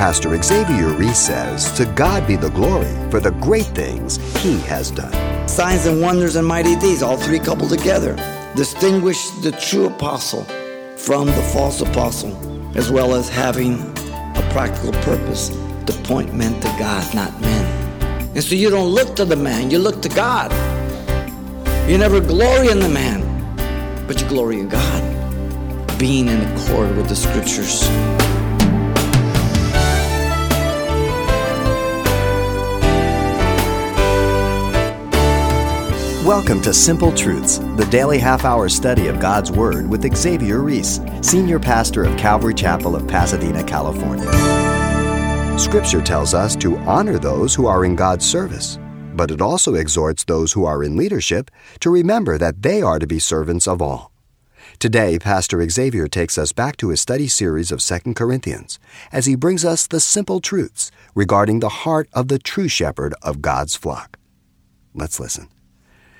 Pastor Xavier Reese says, To God be the glory for the great things He has done. Signs and wonders and mighty deeds, all three coupled together, distinguish the true apostle from the false apostle, as well as having a practical purpose to point men to God, not men. And so you don't look to the man, you look to God. You never glory in the man, but you glory in God, being in accord with the scriptures. Welcome to Simple Truths, the daily half hour study of God's Word with Xavier Reese, Senior Pastor of Calvary Chapel of Pasadena, California. Scripture tells us to honor those who are in God's service, but it also exhorts those who are in leadership to remember that they are to be servants of all. Today, Pastor Xavier takes us back to his study series of 2 Corinthians as he brings us the simple truths regarding the heart of the true shepherd of God's flock. Let's listen.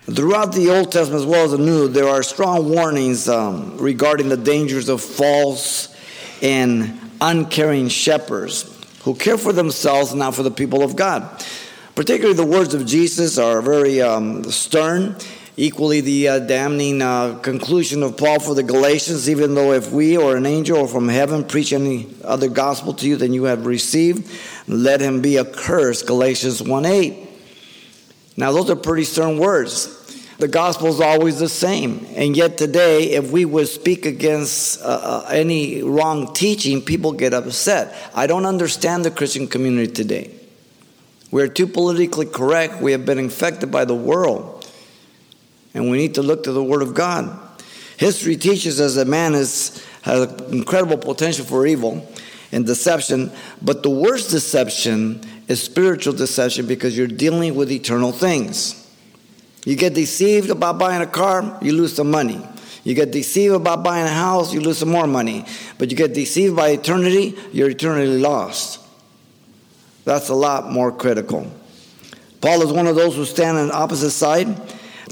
Throughout the Old Testament as well as the New, there are strong warnings um, regarding the dangers of false and uncaring shepherds who care for themselves, and not for the people of God. Particularly, the words of Jesus are very um, stern. Equally, the uh, damning uh, conclusion of Paul for the Galatians, even though if we or an angel or from heaven preach any other gospel to you than you have received, let him be accursed. Galatians 1 8. Now, those are pretty stern words. The gospel is always the same. And yet, today, if we would speak against uh, uh, any wrong teaching, people get upset. I don't understand the Christian community today. We're too politically correct. We have been infected by the world. And we need to look to the Word of God. History teaches us that man is, has incredible potential for evil and deception, but the worst deception is spiritual deception because you're dealing with eternal things. You get deceived about buying a car, you lose some money. You get deceived about buying a house, you lose some more money. But you get deceived by eternity, you're eternally lost. That's a lot more critical. Paul is one of those who stand on the opposite side,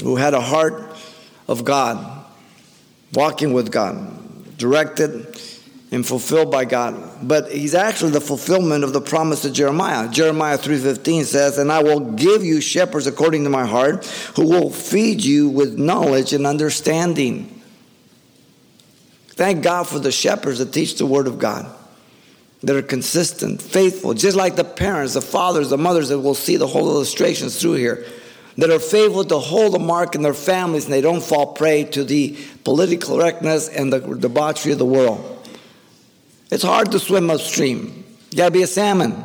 who had a heart of God, walking with God, directed and fulfilled by God. But he's actually the fulfillment of the promise to Jeremiah. Jeremiah 3:15 says, "And I will give you shepherds according to my heart, who will feed you with knowledge and understanding." Thank God for the shepherds that teach the word of God. That are consistent, faithful, just like the parents, the fathers, the mothers that will see the whole illustrations through here that are faithful to hold a mark in their families and they don't fall prey to the political correctness and the debauchery of the world. It's hard to swim upstream. You gotta be a salmon.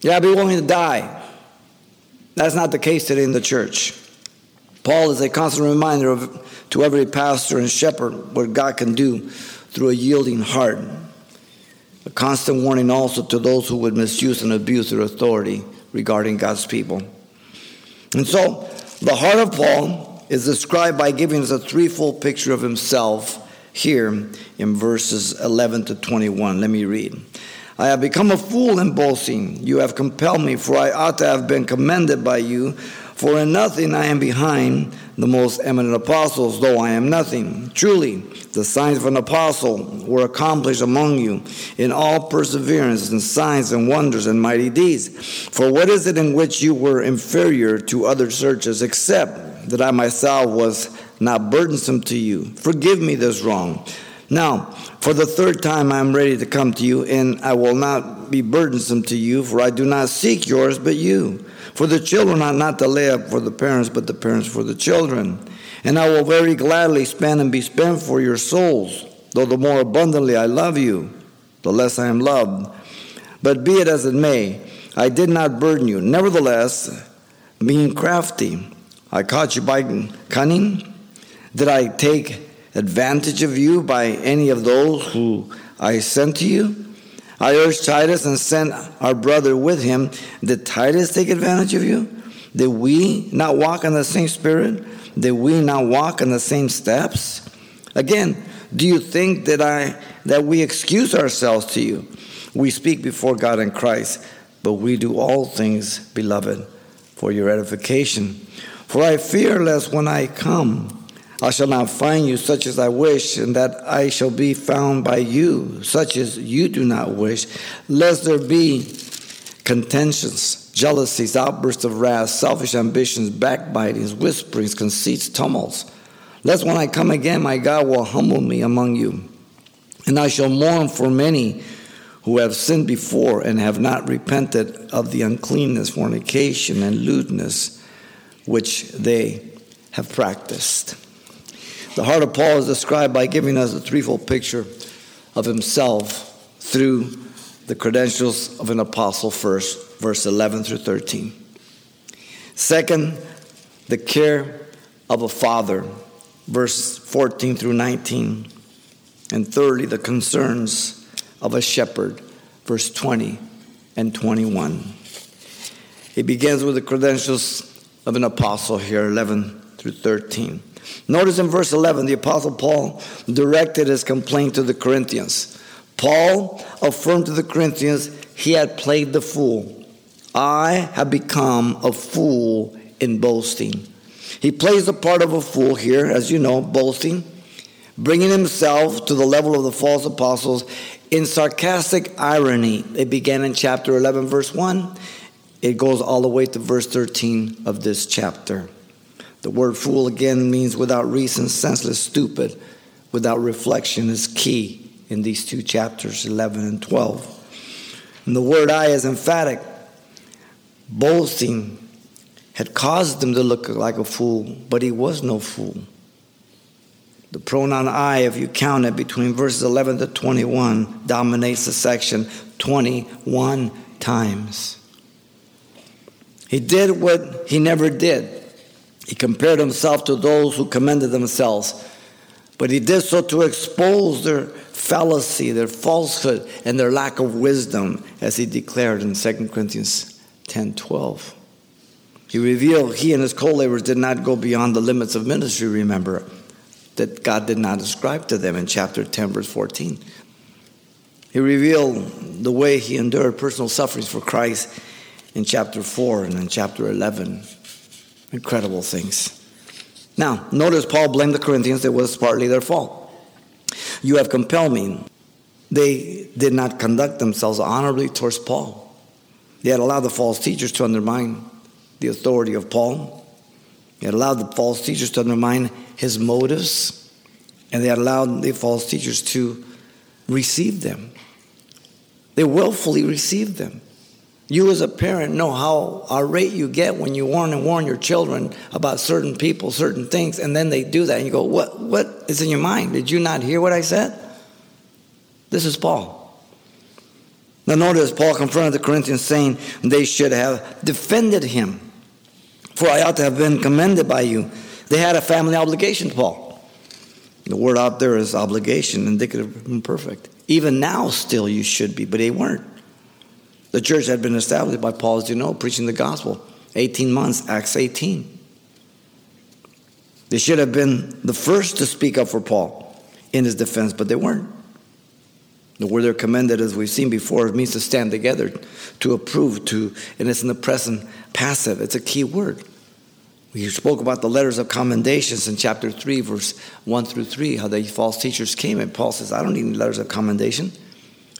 You gotta be willing to die. That's not the case today in the church. Paul is a constant reminder of, to every pastor and shepherd what God can do through a yielding heart. A constant warning also to those who would misuse and abuse their authority regarding God's people. And so, the heart of Paul is described by giving us a threefold picture of himself here in verses 11 to 21. Let me read. I have become a fool in boasting. You have compelled me, for I ought to have been commended by you. For in nothing I am behind the most eminent apostles, though I am nothing. Truly, the signs of an apostle were accomplished among you in all perseverance and signs and wonders and mighty deeds. For what is it in which you were inferior to other churches, except that I myself was not burdensome to you. Forgive me this wrong. Now, for the third time I am ready to come to you, and I will not be burdensome to you, for I do not seek yours, but you. For the children are not to lay up for the parents, but the parents for the children. And I will very gladly spend and be spent for your souls, though the more abundantly I love you, the less I am loved. But be it as it may, I did not burden you. Nevertheless, being crafty, I caught you by cunning. Did I take advantage of you by any of those who I sent to you? I urged Titus and sent our brother with him. Did Titus take advantage of you? Did we not walk in the same spirit? Did we not walk in the same steps? Again, do you think that I that we excuse ourselves to you? We speak before God and Christ, but we do all things, beloved, for your edification. For I fear lest when I come I shall not find you such as I wish, and that I shall be found by you such as you do not wish, lest there be contentions, jealousies, outbursts of wrath, selfish ambitions, backbitings, whisperings, conceits, tumults. Lest when I come again, my God will humble me among you, and I shall mourn for many who have sinned before and have not repented of the uncleanness, fornication, and lewdness which they have practiced. The heart of Paul is described by giving us a threefold picture of himself through the credentials of an apostle first, verse 11 through 13. Second, the care of a father, verse 14 through 19. And thirdly, the concerns of a shepherd, verse 20 and 21. He begins with the credentials of an apostle here, 11 through 13. Notice in verse 11, the apostle Paul directed his complaint to the Corinthians. Paul affirmed to the Corinthians he had played the fool. I have become a fool in boasting. He plays the part of a fool here, as you know, boasting, bringing himself to the level of the false apostles in sarcastic irony. It began in chapter 11, verse 1. It goes all the way to verse 13 of this chapter. The word fool again means without reason, senseless, stupid, without reflection is key in these two chapters, 11 and 12. And the word I is emphatic. Boasting had caused him to look like a fool, but he was no fool. The pronoun I, if you count it between verses 11 to 21, dominates the section 21 times. He did what he never did. He compared himself to those who commended themselves, but he did so to expose their fallacy, their falsehood, and their lack of wisdom, as he declared in 2 Corinthians 10 12. He revealed he and his co laborers did not go beyond the limits of ministry, remember that God did not ascribe to them in chapter 10, verse 14. He revealed the way he endured personal sufferings for Christ in chapter 4 and in chapter 11. Incredible things. Now, notice Paul blamed the Corinthians, it was partly their fault. You have compelled me. They did not conduct themselves honorably towards Paul. They had allowed the false teachers to undermine the authority of Paul. They had allowed the false teachers to undermine his motives, and they had allowed the false teachers to receive them. They willfully received them. You, as a parent, know how irate you get when you warn and warn your children about certain people, certain things, and then they do that, and you go, What, what is in your mind? Did you not hear what I said? This is Paul. Now, notice Paul confronted the Corinthians, saying they should have defended him for I ought to have been commended by you. They had a family obligation Paul. The word out there is obligation, indicative imperfect. Even now, still, you should be, but they weren't. The church had been established by Paul, as you know, preaching the gospel. 18 months, Acts 18. They should have been the first to speak up for Paul in his defense, but they weren't. The word they're commended, as we've seen before, means to stand together, to approve, to, and it's in the present passive. It's a key word. We spoke about the letters of commendations in chapter 3, verse 1 through 3, how the false teachers came, and Paul says, I don't need letters of commendation.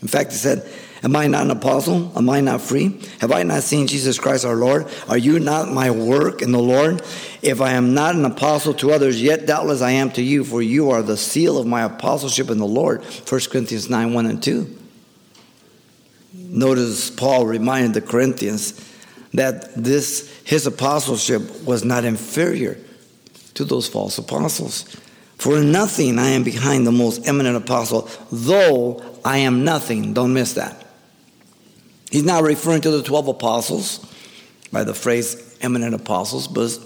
In fact, he said, Am I not an apostle? Am I not free? Have I not seen Jesus Christ our Lord? Are you not my work in the Lord? If I am not an apostle to others, yet doubtless I am to you, for you are the seal of my apostleship in the Lord. 1 Corinthians 9 1 and 2. Notice Paul reminded the Corinthians that this his apostleship was not inferior to those false apostles. For in nothing I am behind the most eminent apostle, though I am nothing. Don't miss that. He's not referring to the 12 apostles by the phrase eminent apostles, but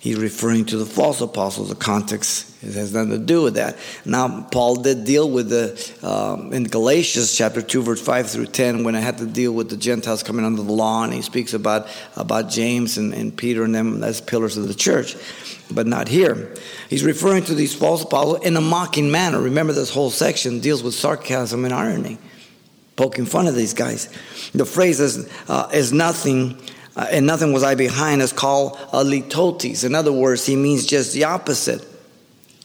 he's referring to the false apostles. The context has nothing to do with that. Now, Paul did deal with the, um, in Galatians chapter 2, verse 5 through 10, when I had to deal with the Gentiles coming under the law, and he speaks about, about James and, and Peter and them as pillars of the church, but not here. He's referring to these false apostles in a mocking manner. Remember, this whole section deals with sarcasm and irony, poking fun of these guys. The phrase is, uh, is nothing. Uh, and nothing was I behind is called a litotes. In other words, he means just the opposite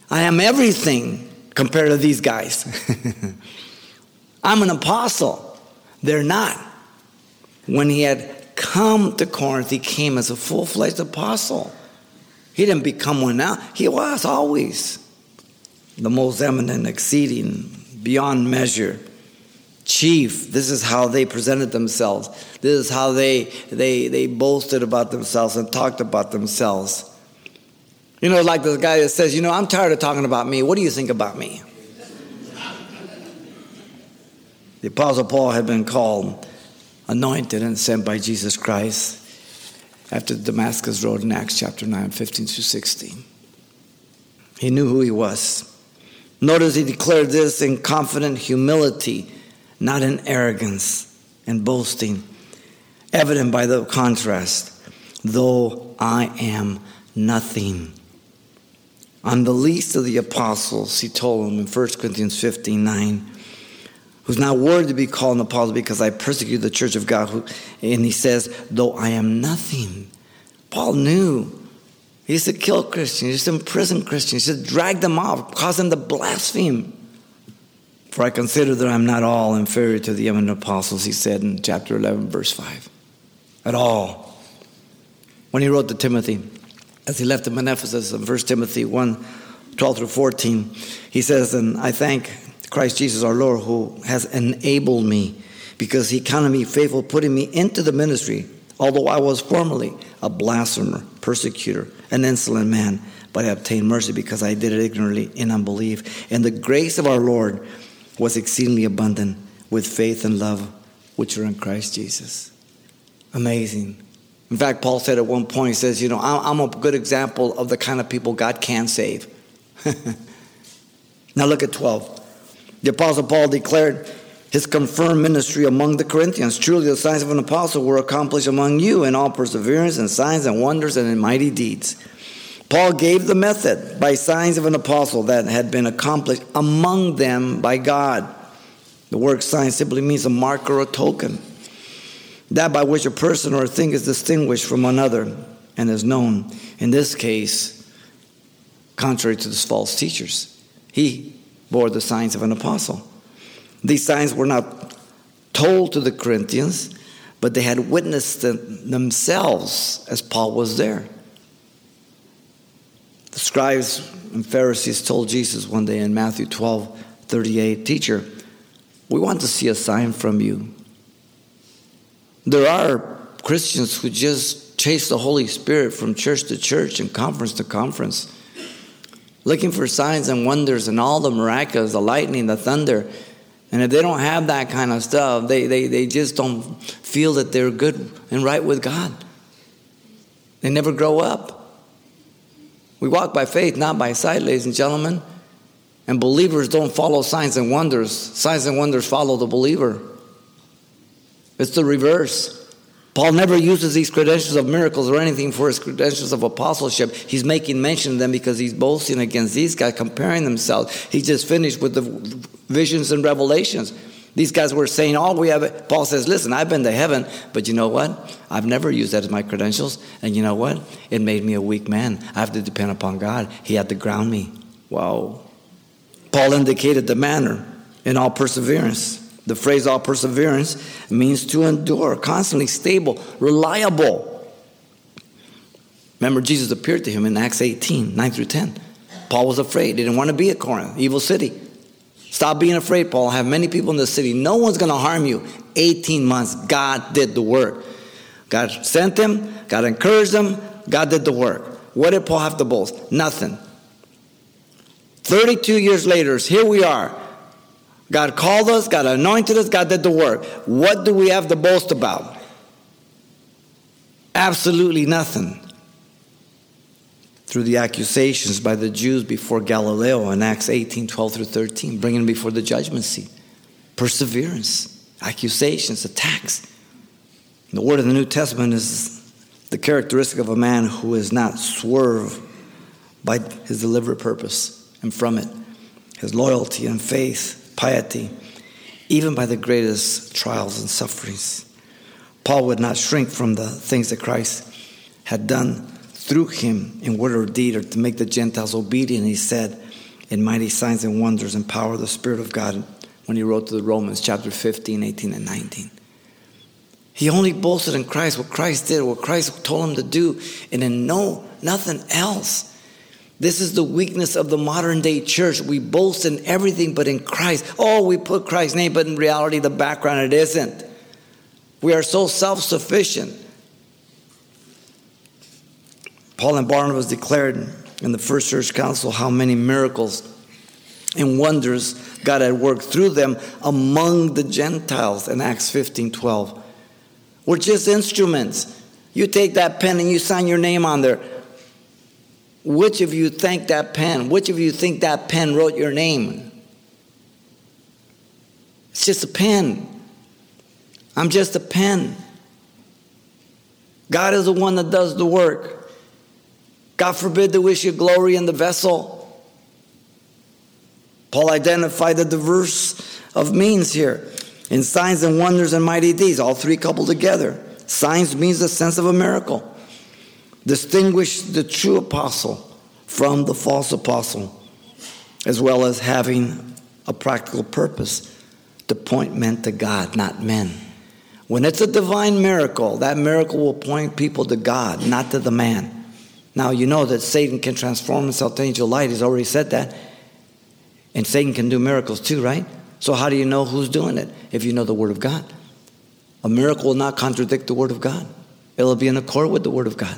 I am everything compared to these guys. I'm an apostle. They're not. When he had come to Corinth, he came as a full fledged apostle. He didn't become one now, he was always the most eminent, exceeding, beyond measure. Chief, this is how they presented themselves. This is how they, they, they boasted about themselves and talked about themselves. You know, like the guy that says, You know, I'm tired of talking about me. What do you think about me? The Apostle Paul had been called anointed and sent by Jesus Christ after the Damascus Road in Acts chapter 9, 15 through 16. He knew who he was. Notice he declared this in confident humility, not in arrogance and boasting, evident by the contrast. Though I am nothing. I'm the least of the apostles, he told them in 1 Corinthians 15 9 who's not worthy to be called an apostle because I persecute the church of God. Who, and he says, though I am nothing. Paul knew. He used to kill Christians, he used to imprison Christians, he used to drag them off, cause them to blaspheme. For I consider that I'm not all inferior to the eminent apostles, he said in chapter 11, verse 5. At all. When he wrote to Timothy, as he left him in Ephesus in 1 Timothy 1 12 through 14, he says, And I thank Christ Jesus our Lord, who has enabled me because he counted me faithful, putting me into the ministry, although I was formerly a blasphemer, persecutor, an insolent man, but I obtained mercy because I did it ignorantly in unbelief. And the grace of our Lord was exceedingly abundant with faith and love which are in Christ Jesus. Amazing. In fact, Paul said at one point, he says, You know, I'm a good example of the kind of people God can save. now look at 12. The Apostle Paul declared his confirmed ministry among the Corinthians. Truly, the signs of an apostle were accomplished among you in all perseverance and signs and wonders and in mighty deeds. Paul gave the method by signs of an apostle that had been accomplished among them by God. The word sign simply means a mark or a token, that by which a person or a thing is distinguished from another and is known. In this case, contrary to the false teachers, he bore the signs of an apostle. These signs were not told to the Corinthians, but they had witnessed them themselves as Paul was there. The scribes and Pharisees told Jesus one day in Matthew 12 38, Teacher, we want to see a sign from you. There are Christians who just chase the Holy Spirit from church to church and conference to conference looking for signs and wonders and all the miraculous, the lightning, the thunder. And if they don't have that kind of stuff, they, they, they just don't feel that they're good and right with God. They never grow up. We walk by faith, not by sight, ladies and gentlemen. And believers don't follow signs and wonders. Signs and wonders follow the believer. It's the reverse. Paul never uses these credentials of miracles or anything for his credentials of apostleship. He's making mention of them because he's boasting against these guys, comparing themselves. He just finished with the visions and revelations. These guys were saying, all we have, it. Paul says, listen, I've been to heaven, but you know what? I've never used that as my credentials. And you know what? It made me a weak man. I have to depend upon God. He had to ground me. Wow. Paul indicated the manner in all perseverance. The phrase all perseverance means to endure, constantly stable, reliable. Remember, Jesus appeared to him in Acts 18, 9 through 10. Paul was afraid. He didn't want to be at Corinth, evil city. Stop being afraid, Paul. I have many people in the city. No one's going to harm you. 18 months, God did the work. God sent him, God encouraged him, God did the work. What did Paul have to boast? Nothing. 32 years later, here we are. God called us, God anointed us, God did the work. What do we have to boast about? Absolutely nothing. Through the accusations by the Jews before Gallio in Acts 18 12 through 13, bringing before the judgment seat. Perseverance, accusations, attacks. The word of the New Testament is the characteristic of a man who is not swerved by his deliberate purpose and from it. His loyalty and faith piety, even by the greatest trials and sufferings. Paul would not shrink from the things that Christ had done through him in word or deed or to make the Gentiles obedient. He said, in mighty signs and wonders and power of the Spirit of God when he wrote to the Romans, chapter 15, 18, and 19. He only boasted in Christ, what Christ did, what Christ told him to do, and in no, nothing else. This is the weakness of the modern day church. We boast in everything but in Christ. Oh, we put Christ's name, but in reality, the background, it isn't. We are so self sufficient. Paul and Barnabas declared in the first church council how many miracles and wonders God had worked through them among the Gentiles in Acts 15 12. We're just instruments. You take that pen and you sign your name on there. Which of you think that pen? Which of you think that pen wrote your name? It's just a pen. I'm just a pen. God is the one that does the work. God forbid that we should glory in the vessel. Paul identified the diverse of means here in signs and wonders and mighty deeds, all three coupled together. Signs means the sense of a miracle. Distinguish the true apostle from the false apostle, as well as having a practical purpose to point men to God, not men. When it's a divine miracle, that miracle will point people to God, not to the man. Now, you know that Satan can transform himself to angel light. He's already said that. And Satan can do miracles too, right? So, how do you know who's doing it? If you know the Word of God. A miracle will not contradict the Word of God, it'll be in accord with the Word of God.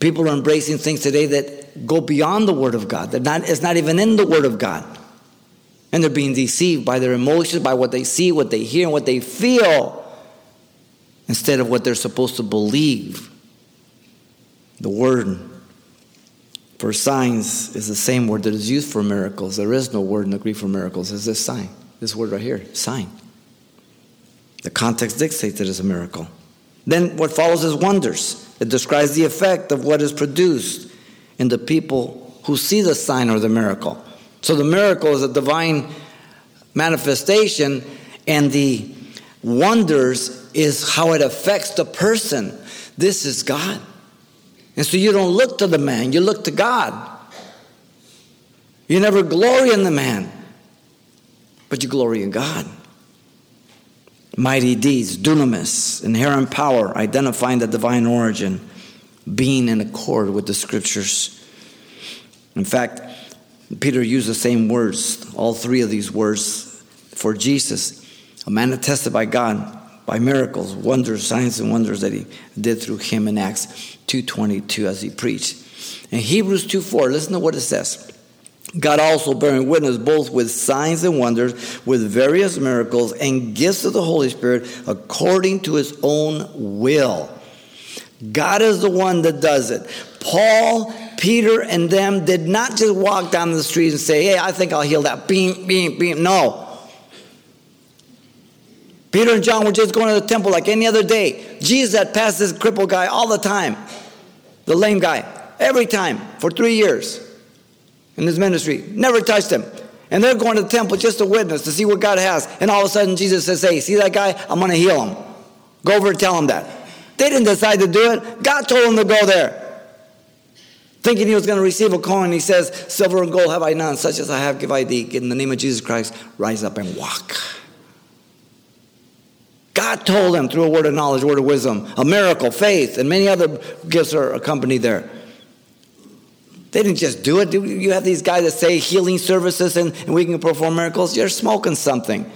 People are embracing things today that go beyond the Word of God. Not, it's not even in the Word of God. And they're being deceived by their emotions, by what they see, what they hear, and what they feel, instead of what they're supposed to believe. The Word for signs is the same word that is used for miracles. There is no word in the Greek for miracles, it's this sign. This word right here, sign. The context dictates it as a miracle. Then what follows is wonders. It describes the effect of what is produced in the people who see the sign or the miracle. So the miracle is a divine manifestation, and the wonders is how it affects the person. This is God. And so you don't look to the man, you look to God. You never glory in the man, but you glory in God. Mighty deeds, dunamis, inherent power, identifying the divine origin, being in accord with the scriptures. In fact, Peter used the same words, all three of these words, for Jesus, a man attested by God by miracles, wonders, signs, and wonders that he did through him in Acts 2.22 as he preached. In Hebrews 2.4, listen to what it says. God also bearing witness both with signs and wonders, with various miracles and gifts of the Holy Spirit according to his own will. God is the one that does it. Paul, Peter, and them did not just walk down the street and say, Hey, I think I'll heal that. Beam, beam, beam. No. Peter and John were just going to the temple like any other day. Jesus had passed this crippled guy all the time, the lame guy, every time for three years in his ministry. Never touched him. And they're going to the temple just to witness, to see what God has. And all of a sudden, Jesus says, Hey, see that guy? I'm going to heal him. Go over and tell him that. They didn't decide to do it. God told them to go there. Thinking he was going to receive a coin, he says, Silver and gold have I none, such as I have give I thee. In the name of Jesus Christ, rise up and walk. God told them through a word of knowledge, word of wisdom, a miracle, faith, and many other gifts are accompanied there. They didn't just do it. You have these guys that say healing services and, and we can perform miracles. You're smoking something.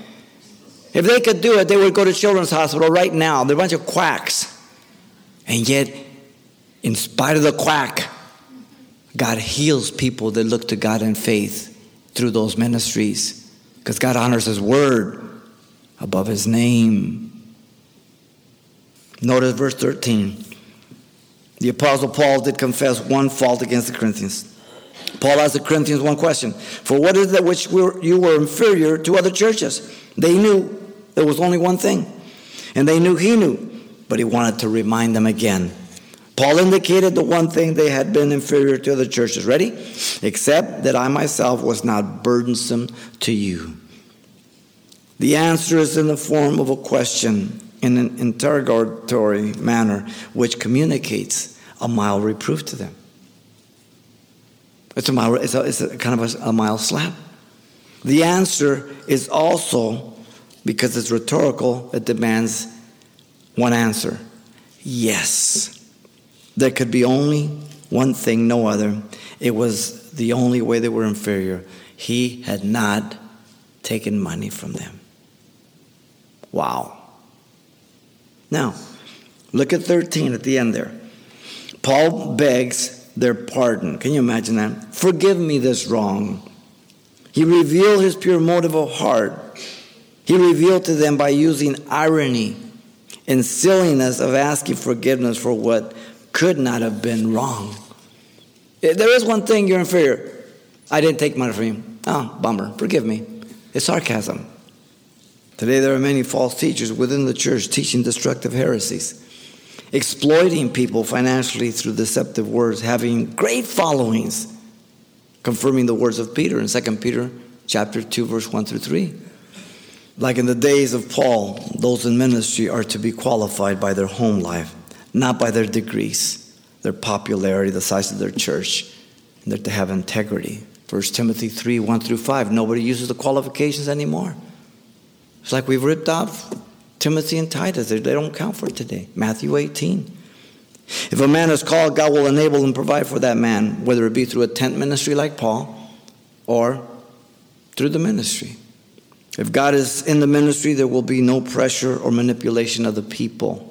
If they could do it, they would go to Children's Hospital right now. They're a bunch of quacks. And yet, in spite of the quack, God heals people that look to God in faith through those ministries because God honors His word above His name. Notice verse 13. The Apostle Paul did confess one fault against the Corinthians. Paul asked the Corinthians one question For what is that which you were inferior to other churches? They knew there was only one thing, and they knew he knew, but he wanted to remind them again. Paul indicated the one thing they had been inferior to other churches. Ready? Except that I myself was not burdensome to you. The answer is in the form of a question in an interrogatory manner, which communicates a mild reproof to them. It's a, mile, it's a, it's a kind of a, a mild slap. The answer is also, because it's rhetorical, it demands one answer yes. There could be only one thing, no other. It was the only way they were inferior. He had not taken money from them. Wow. Now, look at 13 at the end there. Paul begs their pardon. Can you imagine that? Forgive me this wrong. He revealed his pure motive of heart. He revealed to them by using irony and silliness of asking forgiveness for what could not have been wrong. If There is one thing you're inferior. I didn't take money from you. Oh, bummer. Forgive me. It's sarcasm. Today, there are many false teachers within the church teaching destructive heresies, exploiting people financially through deceptive words, having great followings, confirming the words of Peter in 2 Peter chapter 2, verse 1 through 3. Like in the days of Paul, those in ministry are to be qualified by their home life, not by their degrees, their popularity, the size of their church, and they're to have integrity. 1 Timothy 3 1 through 5. Nobody uses the qualifications anymore. It's like we've ripped off Timothy and Titus. They don't count for today. Matthew 18. If a man is called, God will enable and provide for that man, whether it be through a tent ministry like Paul or through the ministry. If God is in the ministry, there will be no pressure or manipulation of the people.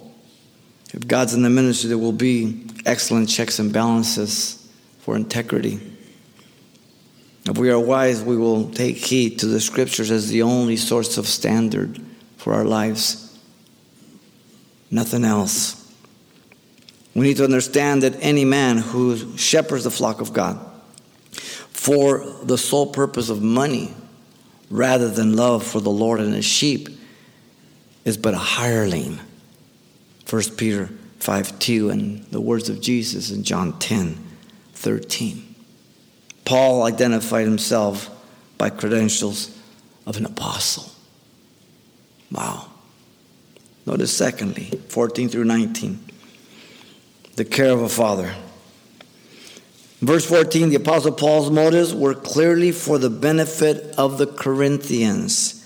If God's in the ministry, there will be excellent checks and balances for integrity. If we are wise, we will take heed to the scriptures as the only source of standard for our lives. Nothing else. We need to understand that any man who shepherds the flock of God for the sole purpose of money rather than love for the Lord and his sheep is but a hireling. 1 Peter 5 2 and the words of Jesus in John 10 13. Paul identified himself by credentials of an apostle. Wow. Notice, secondly, 14 through 19, the care of a father. Verse 14, the Apostle Paul's motives were clearly for the benefit of the Corinthians.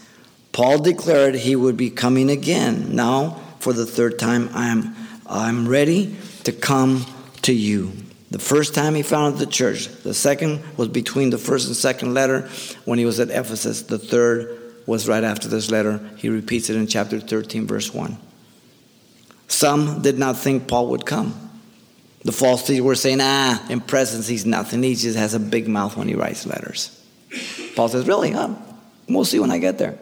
Paul declared he would be coming again. Now, for the third time, I'm, I'm ready to come to you. The first time he founded the church. The second was between the first and second letter when he was at Ephesus. The third was right after this letter. He repeats it in chapter 13, verse 1. Some did not think Paul would come. The false teachers were saying, ah, in presence he's nothing. He just has a big mouth when he writes letters. Paul says, really? Huh? We'll see when I get there.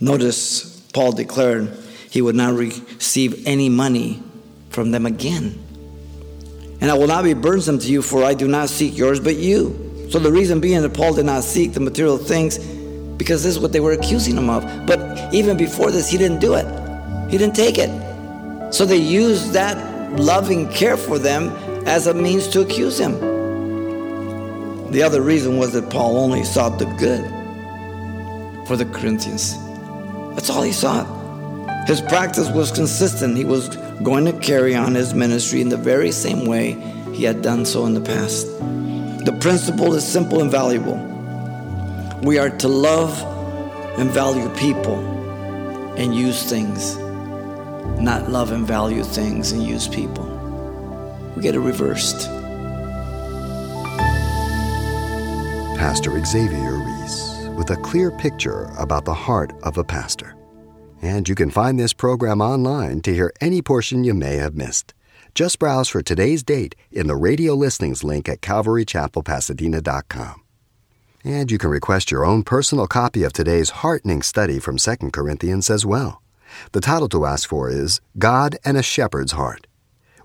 Notice Paul declared he would not receive any money from them again. And I will not be burdensome to you, for I do not seek yours, but you. So the reason being that Paul did not seek the material things, because this is what they were accusing him of. But even before this, he didn't do it. He didn't take it. So they used that loving care for them as a means to accuse him. The other reason was that Paul only sought the good for the Corinthians. That's all he sought. His practice was consistent. He was going to carry on his ministry in the very same way he had done so in the past. The principle is simple and valuable. We are to love and value people and use things not love and value things and use people. We get it reversed. Pastor Xavier Reese with a clear picture about the heart of a pastor. And you can find this program online to hear any portion you may have missed. Just browse for today's date in the radio listings link at calvarychapelpasadena.com. And you can request your own personal copy of today's heartening study from 2 Corinthians as well. The title to ask for is God and a Shepherd's Heart.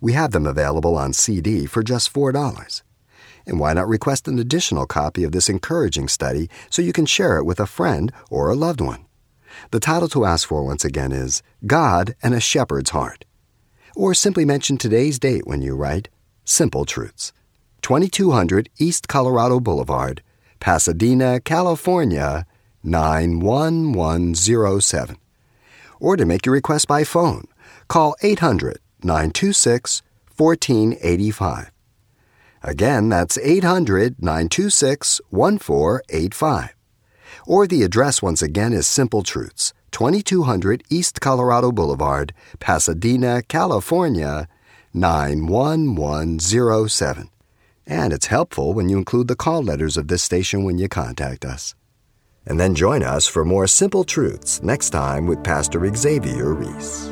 We have them available on CD for just $4. And why not request an additional copy of this encouraging study so you can share it with a friend or a loved one? The title to ask for once again is God and a Shepherd's Heart. Or simply mention today's date when you write Simple Truths, 2200 East Colorado Boulevard, Pasadena, California, 91107 or to make your request by phone, call 800 926 1485. Again, that's 800 926 1485. Or the address once again is Simple Truths, 2200 East Colorado Boulevard, Pasadena, California, 91107. And it's helpful when you include the call letters of this station when you contact us. And then join us for more Simple Truths next time with Pastor Xavier Reese.